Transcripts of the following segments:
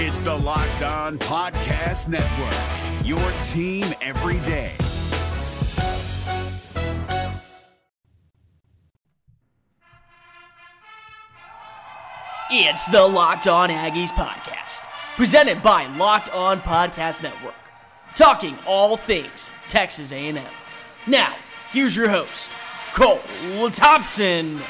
It's the Locked On Podcast Network, your team every day. It's the Locked On Aggies podcast, presented by Locked On Podcast Network, talking all things Texas A&M. Now, here's your host, Cole Thompson.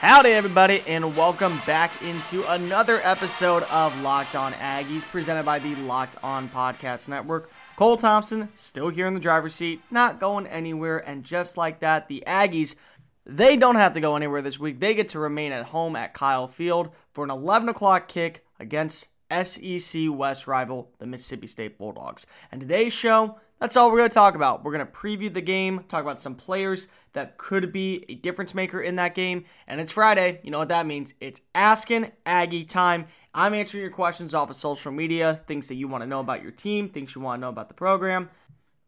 Howdy, everybody, and welcome back into another episode of Locked On Aggies, presented by the Locked On Podcast Network. Cole Thompson, still here in the driver's seat, not going anywhere, and just like that, the Aggies they don't have to go anywhere this week. They get to remain at home at Kyle Field for an 11 o'clock kick against SEC West rival, the Mississippi State Bulldogs. And today's show, that's all we're going to talk about. We're going to preview the game, talk about some players that could be a difference maker in that game. And it's Friday. You know what that means? It's Asking Aggie time. I'm answering your questions off of social media, things that you want to know about your team, things you want to know about the program.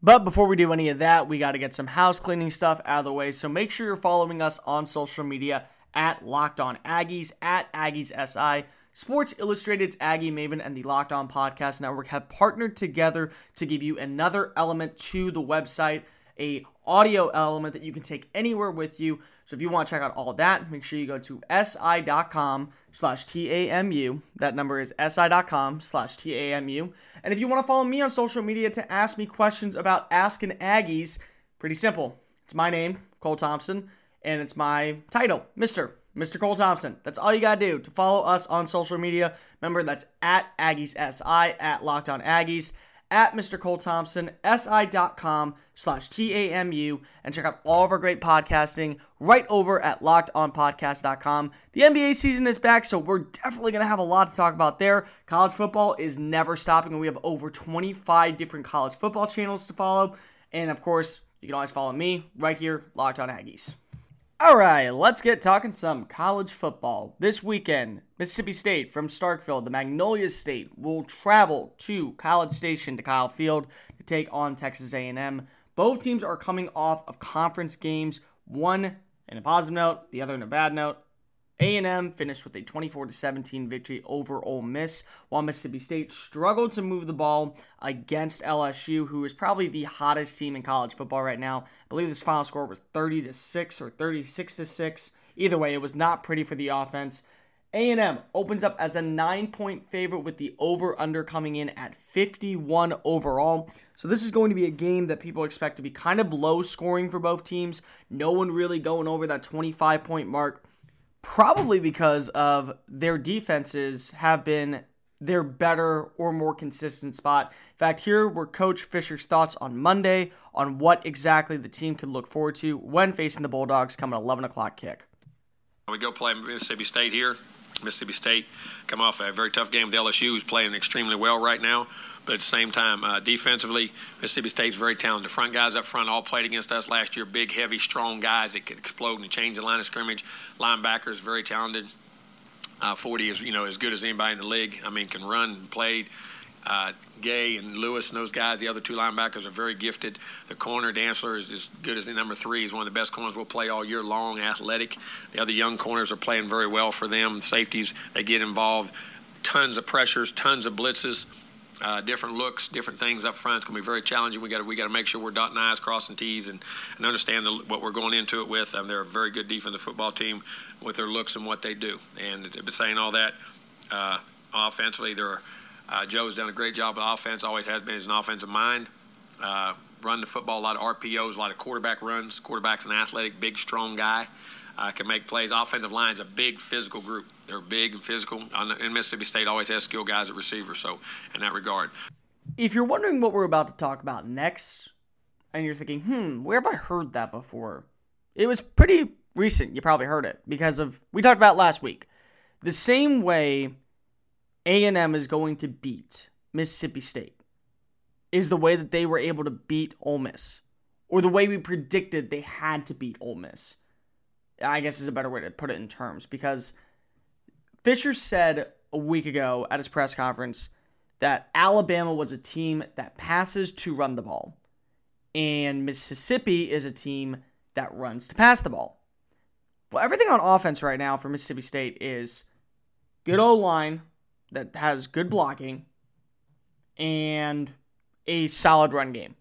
But before we do any of that, we got to get some house cleaning stuff out of the way. So make sure you're following us on social media at Locked On Aggies, at Aggies SI. Sports Illustrated's Aggie Maven and the Locked On Podcast Network have partnered together to give you another element to the website, a audio element that you can take anywhere with you. So if you want to check out all that, make sure you go to si.com slash TAMU. That number is si.com slash TAMU. And if you want to follow me on social media to ask me questions about Asking Aggies, pretty simple. It's my name, Cole Thompson, and it's my title, Mr. Mr. Cole Thompson. That's all you gotta do to follow us on social media. Remember, that's at Aggies SI, at Locked On Aggies at Mr. Cole Thompson, si.com slash TAMU, and check out all of our great podcasting right over at lockedonpodcast.com. The NBA season is back, so we're definitely going to have a lot to talk about there. College football is never stopping, and we have over 25 different college football channels to follow. And of course, you can always follow me right here, Locked On Aggies. All right, let's get talking some college football. This weekend, Mississippi State from Starkville, the Magnolia State, will travel to College Station to Kyle Field to take on Texas A&M. Both teams are coming off of conference games, one in a positive note, the other in a bad note. A&M finished with a 24 17 victory over Ole Miss, while Mississippi State struggled to move the ball against LSU, who is probably the hottest team in college football right now. I believe this final score was 30 to 6 or 36 to 6. Either way, it was not pretty for the offense. A&M opens up as a 9-point favorite with the over/under coming in at 51 overall. So this is going to be a game that people expect to be kind of low scoring for both teams. No one really going over that 25-point mark probably because of their defenses have been their better or more consistent spot. In fact, here were Coach Fisher's thoughts on Monday on what exactly the team could look forward to when facing the Bulldogs come at 11 o'clock kick. We go play Mississippi State here. Mississippi State come off a very tough game with LSU, who's playing extremely well right now. But at the same time, uh, defensively, Mississippi State's very talented. The front guys up front all played against us last year. Big, heavy, strong guys that could explode and change the line of scrimmage. Linebackers very talented. Uh, 40 is you know as good as anybody in the league. I mean, can run, played. Uh, Gay and Lewis and those guys, the other two linebackers, are very gifted. The corner, Dantzler, is as good as the number three. He's one of the best corners we'll play all year long, athletic. The other young corners are playing very well for them. Safeties, they get involved. Tons of pressures, tons of blitzes uh, different looks, different things up front. It's going to be very challenging. We got we got to make sure we're dotting I's, crossing T's, and, and understand the, what we're going into it with. Um, they're a very good defensive football team with their looks and what they do. And saying all that, uh, offensively, they're, uh, Joe's done a great job with offense. Always has been. He's an offensive mind. Uh, run the football, a lot of RPOs, a lot of quarterback runs. Quarterback's an athletic, big, strong guy uh, can make plays. Offensive line's a big physical group. They're big and physical. And Mississippi State always has skilled guys at receiver. So in that regard, if you're wondering what we're about to talk about next, and you're thinking, hmm, where have I heard that before? It was pretty recent. You probably heard it because of we talked about last week. The same way A&M is going to beat Mississippi State is the way that they were able to beat Ole Miss, or the way we predicted they had to beat Ole Miss. I guess is a better way to put it in terms because Fisher said a week ago at his press conference that Alabama was a team that passes to run the ball, and Mississippi is a team that runs to pass the ball. Well, everything on offense right now for Mississippi State is good O line, that has good blocking and a solid run game.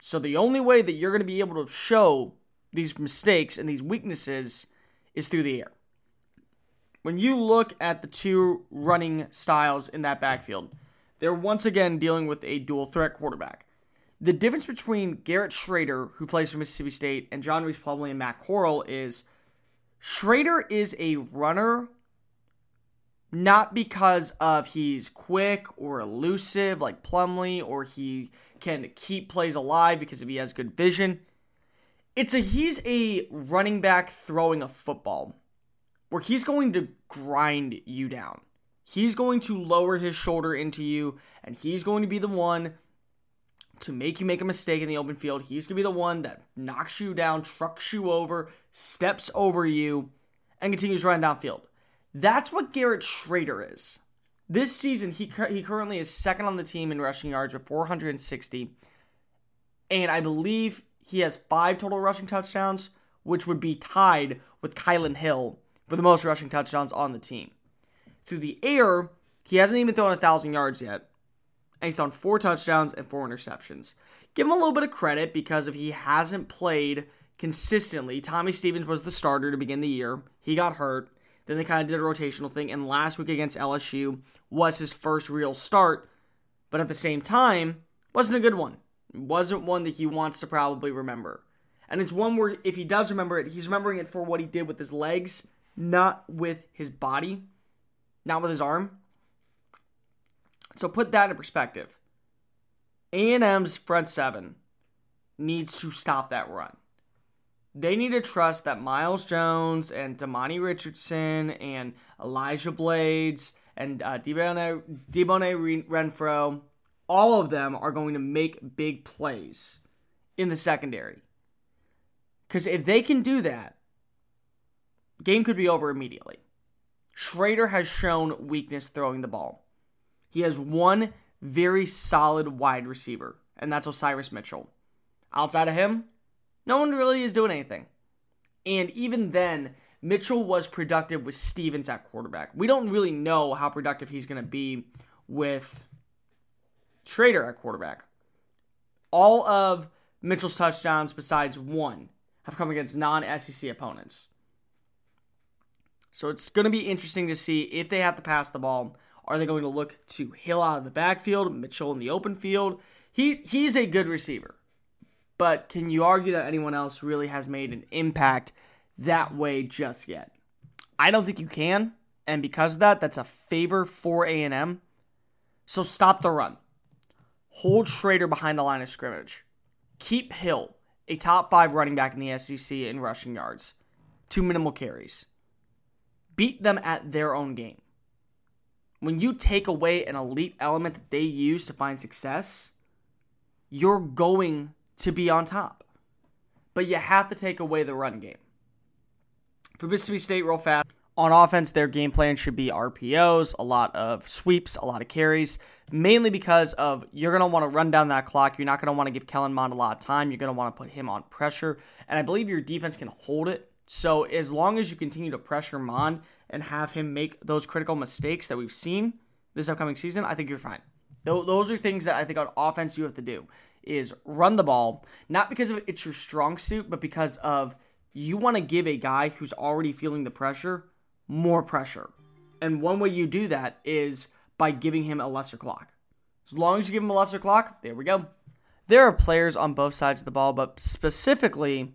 So the only way that you're going to be able to show these mistakes and these weaknesses is through the air. When you look at the two running styles in that backfield, they're once again dealing with a dual threat quarterback. The difference between Garrett Shrader, who plays for Mississippi State, and John Rhys Plumlee and Matt Corral is Shrader is a runner not because of he's quick or elusive like Plumlee or he can keep plays alive because if he has good vision. It's a he's a running back throwing a football where he's going to grind you down. He's going to lower his shoulder into you and he's going to be the one to make you make a mistake in the open field. He's going to be the one that knocks you down, trucks you over, steps over you, and continues running downfield. That's what Garrett Shrader is. This season, he, he currently is second on the team in rushing yards with 460. And I believe he has five total rushing touchdowns, which would be tied with Kylan Hill for the most rushing touchdowns on the team. Through the air, he hasn't even thrown a 1,000 yards yet, and he's thrown four touchdowns and four interceptions. Give him a little bit of credit because if he hasn't played consistently, Tommy Stevens was the starter to begin the year. He got hurt. Then they kind of did a rotational thing, and last week against LSU was his first real start, but at the same time, wasn't a good one. Wasn't one that he wants to probably remember. And it's one where if he does remember it, he's remembering it for what he did with his legs, not with his body, not with his arm. So put that in perspective. A&M's front seven needs to stop that run. They need to trust that Myles Jones and Demani Richardson and Elijah Blades and uh, Deebo Renfro, all of them are going to make big plays in the secondary. Because if they can do that, game could be over immediately. Schrader has shown weakness throwing the ball. He has one very solid wide receiver, and that's Osiris Mitchell. Outside of him, no one really is doing anything. And even then, Mitchell was productive with Stevens at quarterback. We don't really know how productive he's going to be with Shrader at quarterback. All of Mitchell's touchdowns, besides one, have come against non SEC opponents. So it's going to be interesting to see if they have to pass the ball, are they going to look to Hill out of the backfield, Mitchell in the open field? He he's a good receiver. But can you argue that anyone else really has made an impact that way just yet? I don't think you can, and because of that, that's a favor for A&M. So stop the run. Hold Shrader behind the line of scrimmage. Keep Hill, a top 5 running back in the SEC in rushing yards, to minimal carries. Beat them at their own game when you take away an elite element that they use to find success, you're going to be on top. But you have to take away the run game. For Mississippi State, real fast, on offense, their game plan should be RPOs, a lot of sweeps, a lot of carries, mainly because of you're going to want to run down that clock. You're not going to want to give Kellen Mond a lot of time. You're going to want to put him on pressure. And I believe your defense can hold it. So as long as you continue to pressure Mond and have him make those critical mistakes that we've seen this upcoming season, I think you're fine. Those are things that I think on offense you have to do is run the ball, not because of it's your strong suit, but because of you want to give a guy who's already feeling the pressure more pressure. And one way you do that is by giving him a lesser clock. As long as you give him a lesser clock, there we go. There are players on both sides of the ball, but specifically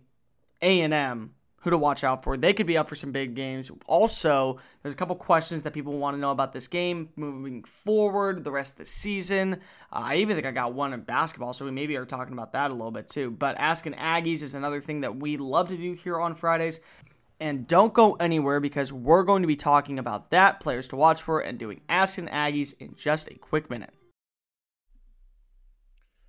A&M who to watch out for. They could be up for some big games. Also, there's a couple questions that people want to know about this game moving forward, the rest of the season. Uh, I even think I got one in basketball, so we maybe are talking about that a little bit too. But asking Aggies is another thing that we love to do here on Fridays. And don't go anywhere because we're going to be talking about that, players to watch for, and doing Asking Aggies in just a quick minute.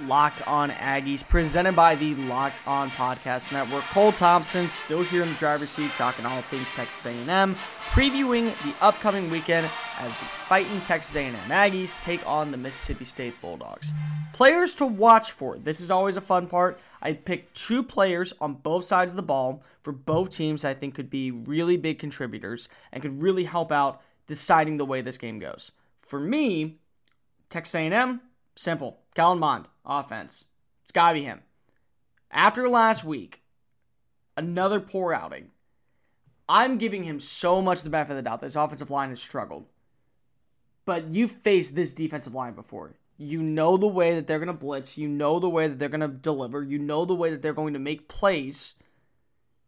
Locked On Aggies, presented by the Locked On Podcast Network. Cole Thompson still here in the driver's seat, talking all things Texas A&M, previewing the upcoming weekend as the fighting Texas A&M Aggies take on the Mississippi State Bulldogs. Players to watch for. This is always a fun part. I picked two players on both sides of the ball for both teams I think could be really big contributors and could really help out deciding the way this game goes. For me, Texas A&M, simple. Kellen Mond, offense. It's got to be him. After last week, another poor outing. I'm giving him so much the benefit of the doubt. This offensive line has struggled. But you've faced this defensive line before. You know the way that they're going to blitz. You know the way that they're going to deliver. You know the way that they're going to make plays.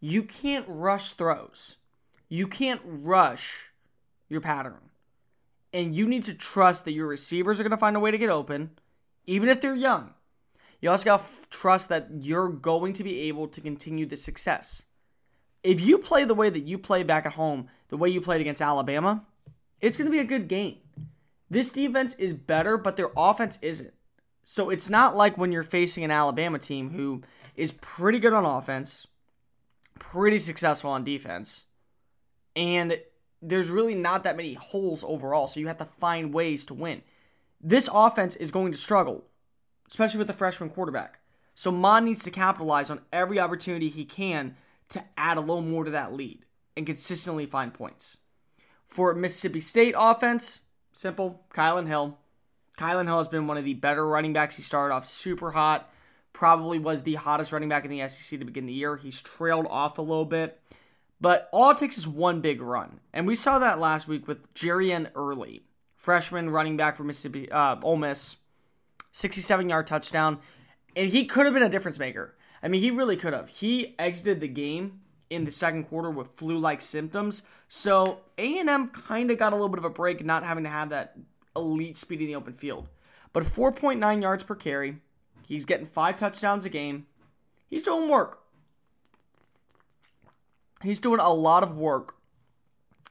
You can't rush throws. You can't rush your pattern. And you need to trust that your receivers are going to find a way to get open, even if they're young. You also got to trust that you're going to be able to continue the success. If you play the way that you play back at home, the way you played against Alabama, it's going to be a good game. This defense is better, but their offense isn't. So it's not like when you're facing an Alabama team who is pretty good on offense, pretty successful on defense, and there's really not that many holes overall. So you have to find ways to win. This offense is going to struggle, especially with the freshman quarterback. So Mond needs to capitalize on every opportunity he can to add a little more to that lead and consistently find points. For Mississippi State offense, simple, Kylan Hill. Kylan Hill has been one of the better running backs. He started off super hot, probably was the hottest running back in the SEC to begin the year. He's trailed off a little bit, but all it takes is one big run. And we saw that last week with Jerry Jerrion Ealy, freshman running back for Mississippi, uh, Ole Miss, 67 yard touchdown. And he could have been a difference maker. I mean, he really could have. He exited the game in the second quarter with flu-like symptoms. So A&M kind of got a little bit of a break not having to have that elite speed in the open field. But 4.9 yards per carry. He's getting five touchdowns a game. He's doing work. He's doing a lot of work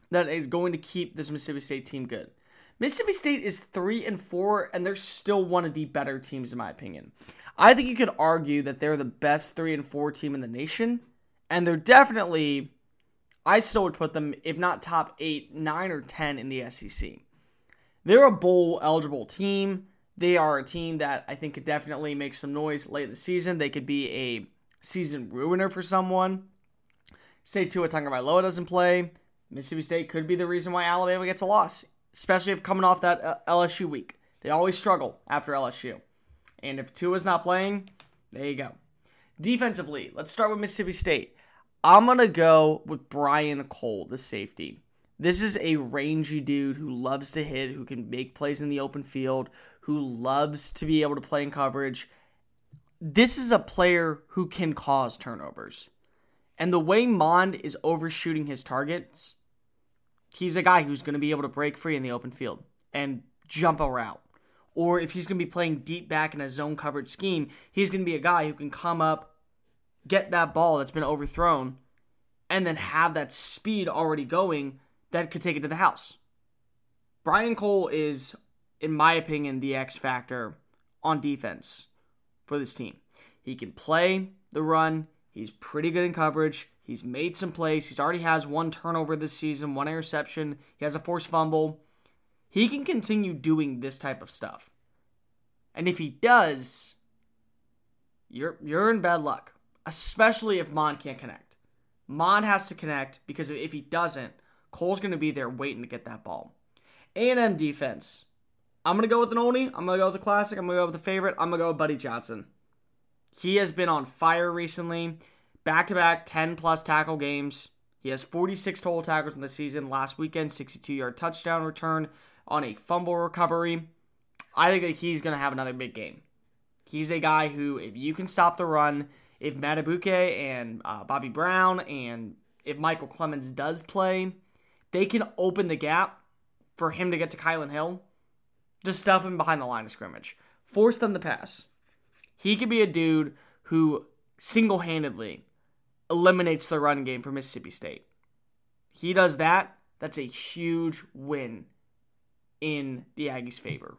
that is going to keep this Mississippi State team good. Mississippi State is 3 and 4 and they're still one of the better teams in my opinion. I think you could argue that they're the best 3 and 4 team in the nation and they're definitely I still would put them if not top 8, 9 or 10 in the SEC. They're a bowl eligible team. They are a team that I think could definitely make some noise late in the season. They could be a season ruiner for someone. Say Tua Tagovailoa doesn't play. Mississippi State could be the reason why Alabama gets a loss, especially if coming off that uh, LSU week. They always struggle after LSU. And if Tua's not playing, there you go. Defensively, let's start with Mississippi State. I'm going to go with Brian Cole, the safety. This is a rangy dude who loves to hit, who can make plays in the open field, who loves to be able to play in coverage. This is a player who can cause turnovers. And the way Mond is overshooting his targets, he's a guy who's going to be able to break free in the open field and jump a route. Or if he's going to be playing deep back in a zone coverage scheme, he's going to be a guy who can come up, get that ball that's been overthrown, and then have that speed already going that could take it to the house. Brian Cole is, in my opinion, the X factor on defense for this team. He can play the run, he's pretty good in coverage. He's made some plays. He's already has one turnover this season, one interception. He has a forced fumble. He can continue doing this type of stuff. And if he does, you're you're in bad luck, especially if Mond can't connect. Mond has to connect because if he doesn't, Cole's going to be there waiting to get that ball. A&M defense. I'm going to go with an oldie. I'm going to go with the classic. I'm going to go with the favorite. I'm going to go with Buddy Johnson. He has been on fire recently. Back to back 10 plus tackle games. He has 46 total tackles in the season. Last weekend, 62 yard touchdown return on a fumble recovery. I think that he's going to have another big game. He's a guy who, if you can stop the run, if Madubuike and uh, Bobby Brown and if Michael Clemons does play, they can open the gap for him to get to Kylan Hill, just stuff him behind the line of scrimmage, force them to pass. He could be a dude who single handedly eliminates the run game for Mississippi State. He does that, that's a huge win in the Aggies' favor.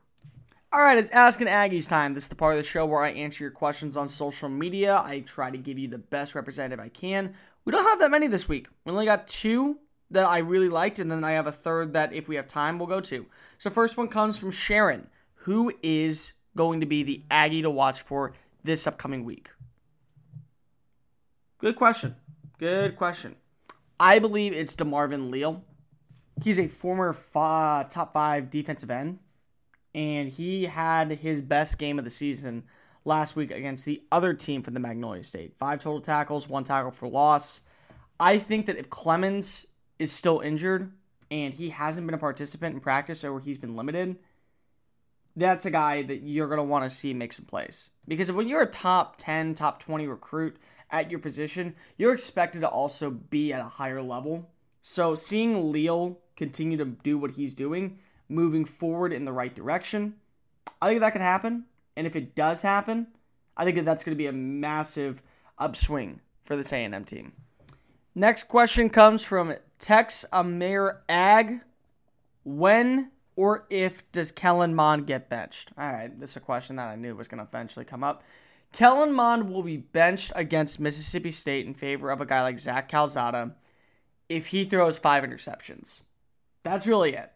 All right, it's Asking Aggies time. This is the part of the show where I answer your questions on social media. I try to give you the best representative I can. We don't have that many this week. We only got two that I really liked, and then I have a third that, if we have time, we'll go to. So, first one comes from Sharon, who is going to be the Aggie to watch for this upcoming week. Good question. Good question. I believe it's DeMarvin Leal. He's a former five, top five defensive end and he had his best game of the season last week against the other team from the Magnolia State. Five total tackles, one tackle for loss. I think that if Clemons is still injured and he hasn't been a participant in practice or he's been limited, that's a guy that you're going to want to see make some plays. Because when you're a top 10, top 20 recruit at your position, you're expected to also be at a higher level. So seeing Leal continue to do what he's doing moving forward in the right direction. I think that could happen. And if it does happen, I think that that's going to be a massive upswing for this A&M team. Next question comes from Tex Amir Ag. When or if does Kellen Mond get benched? All right, this is a question that I knew was going to eventually come up. Kellen Mond will be benched against Mississippi State in favor of a guy like Zach Calzada if he throws five interceptions. That's really it.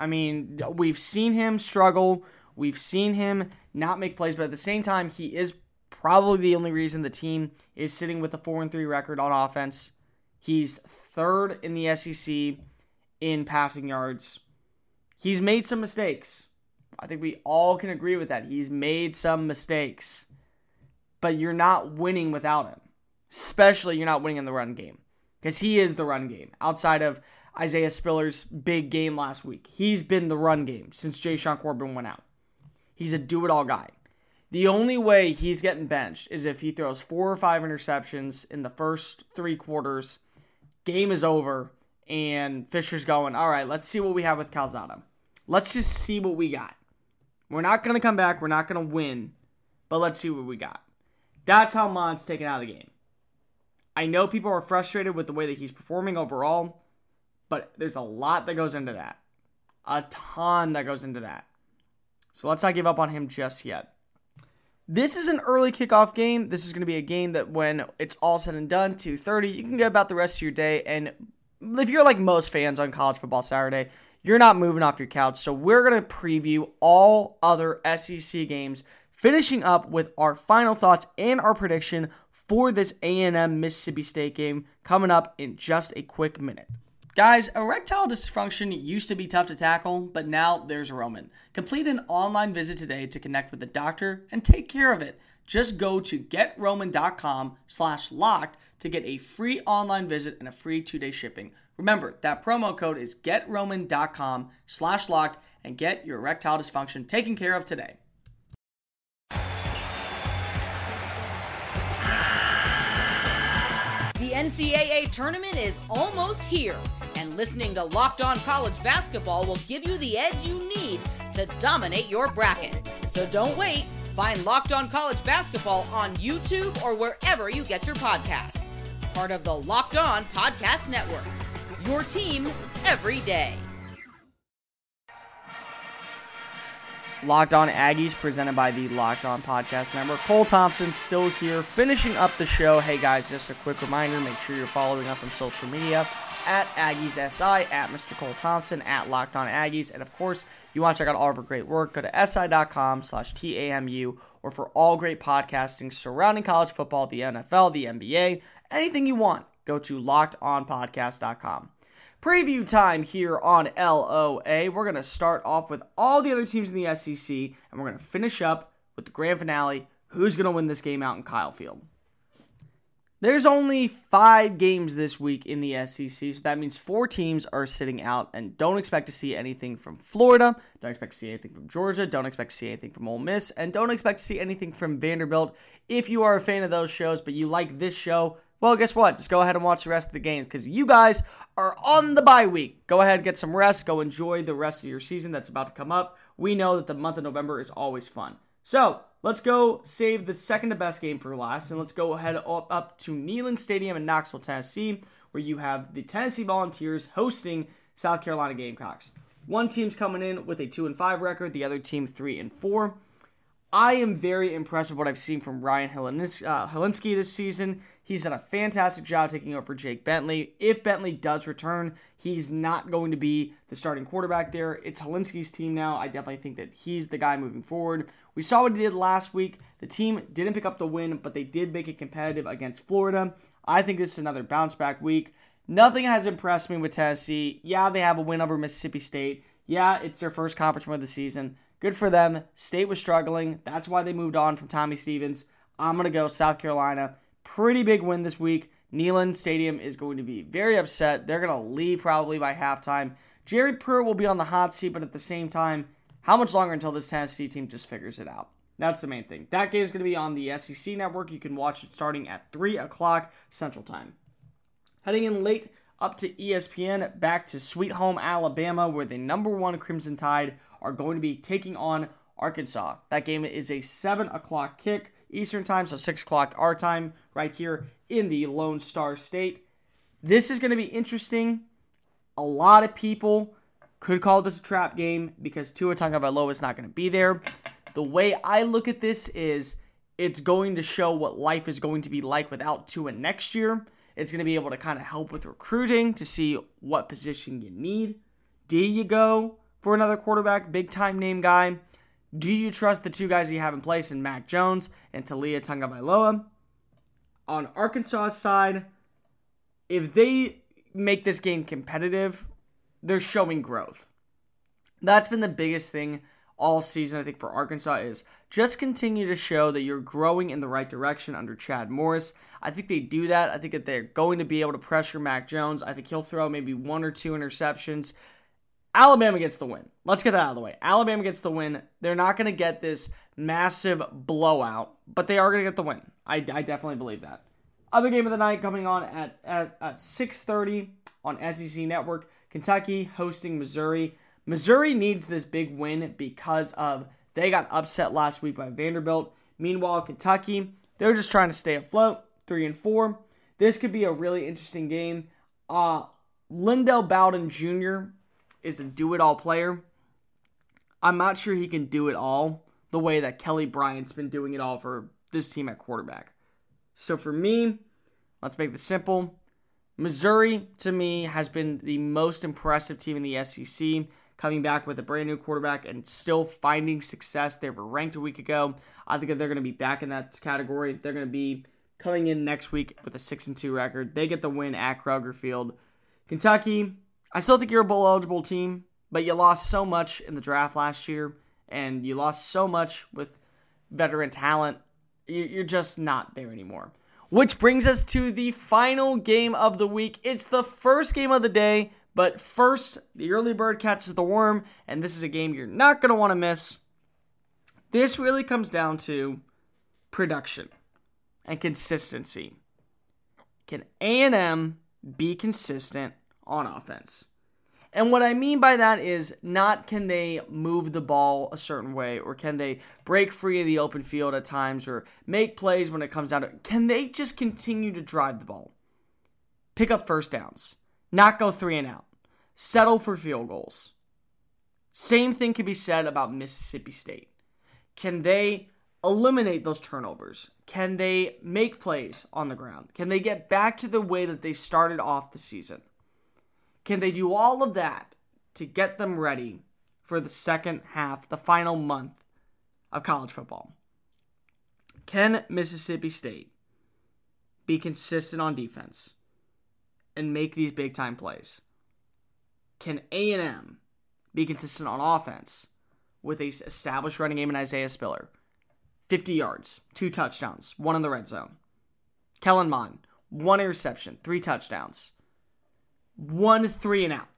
I mean, we've seen him struggle. We've seen him not make plays, but at the same time, he is probably the only reason the team is sitting with a 4 and 3 record on offense. He's third in the SEC in passing yards. He's made some mistakes. I think we all can agree with that. He's made some mistakes. But you're not winning without him. Especially you're not winning in the run game. Because he is the run game. Outside of Isaiah Spiller's big game last week. He's been the run game since Jashaun Corbin went out. He's a do it all guy. The only way he's getting benched is if he throws four or five interceptions in the first three quarters, game is over, and Fisher's going, all right, let's see what we have with Calzada. Let's just see what we got. We're not going to come back. We're not going to win, but let's see what we got. That's how Mond's taken out of the game. I know people are frustrated with the way that he's performing overall. But there's a lot that goes into that. A ton that goes into that. So let's not give up on him just yet. This is an early kickoff game. This is going to be a game that when it's all said and done, 2:30, you can get about the rest of your day and if you're like most fans on college football Saturday, you're not moving off your couch. So we're going to preview all other SEC games, finishing up with our final thoughts and our prediction for this A&M Mississippi State game coming up in just a quick minute. Guys, erectile dysfunction used to be tough to tackle, but now there's Roman. Complete an online visit today to connect with a doctor and take care of it. Just go to getroman.com slash locked to get a free online visit and a free two-day shipping. Remember, that promo code is getroman.com slash locked and get your erectile dysfunction taken care of today. The NCAA tournament is almost here and listening to Locked On College Basketball will give you the edge you need to dominate your bracket. So don't wait. Find Locked On College Basketball on YouTube or wherever you get your podcasts. Part of the Locked On Podcast Network. Your team every day. Locked On Aggies, presented by the Locked On Podcast Network. Cole Thompson still here, finishing up the show. Hey guys, just a quick reminder make sure you're following us on social media at Aggies SI, at Mr. Cole Thompson, at Locked On Aggies. And of course, you want to check out all of our great work, go to si.com slash TAMU, or for all great podcasting surrounding college football, the NFL, the NBA, anything you want, go to lockedonpodcast.com. Preview time here on LOA. We're going to start off with all the other teams in the SEC, and we're going to finish up with the grand finale. Who's going to win this game out in Kyle Field? There's only five games this week in the SEC, so that means four teams are sitting out, and don't expect to see anything from Florida, don't expect to see anything from Georgia, don't expect to see anything from Ole Miss, and don't expect to see anything from Vanderbilt. If you are a fan of those shows, but you like this show, well, guess what? Just go ahead and watch the rest of the games because you guys are on the bye week. Go ahead, get some rest, go enjoy the rest of your season that's about to come up. We know that the month of November is always fun. So let's go save the second to best game for last, and let's go ahead up, up to Neyland Stadium in Knoxville, Tennessee, where you have the Tennessee Volunteers hosting South Carolina Gamecocks. One team's coming in with a two and five record, the other team three and four. I am very impressed with what I've seen from Ryan uh, this season. He's done a fantastic job taking over for Jake Bentley. If Bentley does return, he's not going to be the starting quarterback there. It's Hilinski's team now. I definitely think that he's the guy moving forward. We saw what he did last week. The team didn't pick up the win, but they did make it competitive against Florida. I think this is another bounce back week. Nothing has impressed me with Tennessee. Yeah, they have a win over Mississippi State. Yeah, it's their first conference win of the season. Good for them. State was struggling. That's why they moved on from Tommy Stevens. I'm going to go South Carolina. Pretty big win this week. Neyland Stadium is going to be very upset. They're going to leave probably by halftime. Jerry Pruitt will be on the hot seat, but at the same time, how much longer until this Tennessee team just figures it out? That's the main thing. That game is going to be on the SEC network. You can watch it starting at 3 o'clock Central Time. Heading in late up to ESPN, back to Sweet Home, Alabama, where the number one Crimson Tide are going to be taking on Arkansas. That game is a 7 o'clock kick Eastern Time, so 6 o'clock our time, right here in the Lone Star State. This is going to be interesting. A lot of people could call this a trap game because Tua Tagovailoa is not going to be there. The way I look at this is it's going to show what life is going to be like without Tua next year. It's going to be able to kind of help with recruiting to see what position you need. Do you go for another quarterback, big time name guy? Do you trust the two guys you have in place in Mac Jones and Taulia Tagovailoa? On Arkansas' side, if they make this game competitive, they're showing growth. That's been the biggest thing all season, I think, for Arkansas is just continue to show that you're growing in the right direction under Chad Morris. I think they do that. I think that they're going to be able to pressure Mac Jones. I think he'll throw maybe one or two interceptions. Alabama gets the win. Let's get that out of the way. Alabama gets the win. They're not going to get this massive blowout, but they are going to get the win. I, I definitely believe that. Other game of the night coming on at, at, at 6.30 on SEC Network. Kentucky hosting Missouri. Missouri needs this big win because of they got upset last week by Vanderbilt. Meanwhile, Kentucky, they're just trying to stay afloat, three and four. This could be a really interesting game. Uh, LaVell Bowden Jr. is a do-it-all player. I'm not sure he can do it all the way that Kelly Bryant's been doing it all for this team at quarterback. So for me, let's make this simple. Missouri, to me, has been the most impressive team in the SEC coming back with a brand new quarterback and still finding success. They were ranked a week ago. I think they're going to be back in that category. They're going to be coming in next week with a 6 and 2 record. They get the win at Kroger Field. Kentucky, I still think you're a bowl eligible team, but you lost so much in the draft last year and you lost so much with veteran talent. You're just not there anymore. Which brings us to the final game of the week. It's the first game of the day but first, the early bird catches the worm, and this is a game you're not going to want to miss. This really comes down to production and consistency. Can A&M be consistent on offense? And what I mean by that is not can they move the ball a certain way or can they break free of the open field at times or make plays when it comes down to can they just continue to drive the ball? Pick up first downs, not go three and out settle for field goals. Same thing can be said about Mississippi State. Can they eliminate those turnovers? Can they make plays on the ground? Can they get back to the way that they started off the season? Can they do all of that to get them ready for the second half, the final month of college football? Can Mississippi State be consistent on defense and make these big time plays? Can A&M be consistent on offense with a established running game in Isaiah Spiller? 50 yards, two touchdowns, one in the red zone. Kellen Mond, one interception, three touchdowns. One three and out.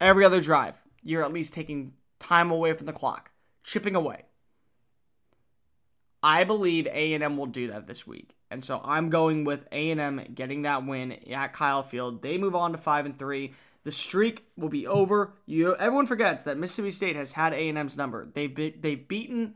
Every other drive, you're at least taking time away from the clock, chipping away. I believe A&M will do that this week. And so I'm going with A&M getting that win at Kyle Field. They move on to 5 and 3. The streak will be over. You everyone forgets that Mississippi State has had A&M's number. They've be, they've beaten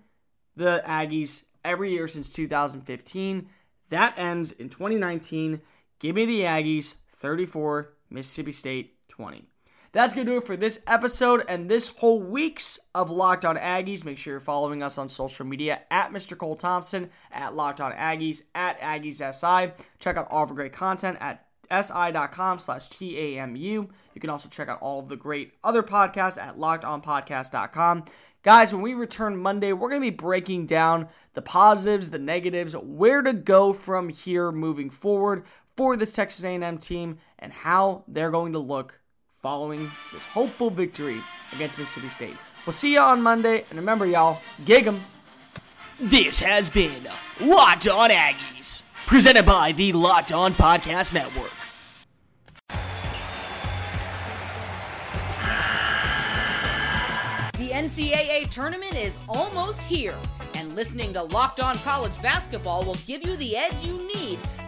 the Aggies every year since 2015. That ends in 2019. Give me the Aggies 34, Mississippi State 20. That's going to do it for this episode and this whole week's of Locked On Aggies. Make sure you're following us on social media at Mr. Cole Thompson, at Locked On Aggies, at Aggies SI. Check out all of the great content at si.com slash TAMU. You can also check out all of the great other podcasts at lockedonpodcast.com. Guys, when we return Monday, we're going to be breaking down the positives, the negatives, where to go from here moving forward for this Texas A&M team and how they're going to look following this hopeful victory against Mississippi State. We'll see you on Monday, and remember, y'all, gig 'em. This has been Locked On Aggies, presented by the Locked On Podcast Network. The NCAA tournament is almost here, and listening to Locked On College Basketball will give you the edge you need